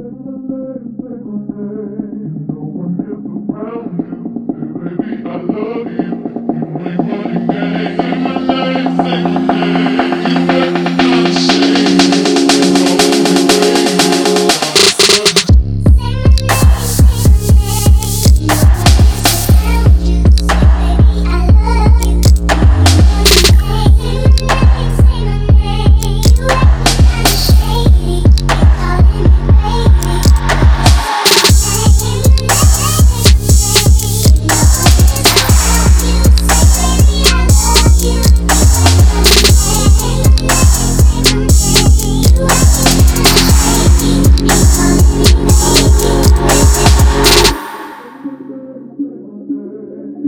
Baby, I love you.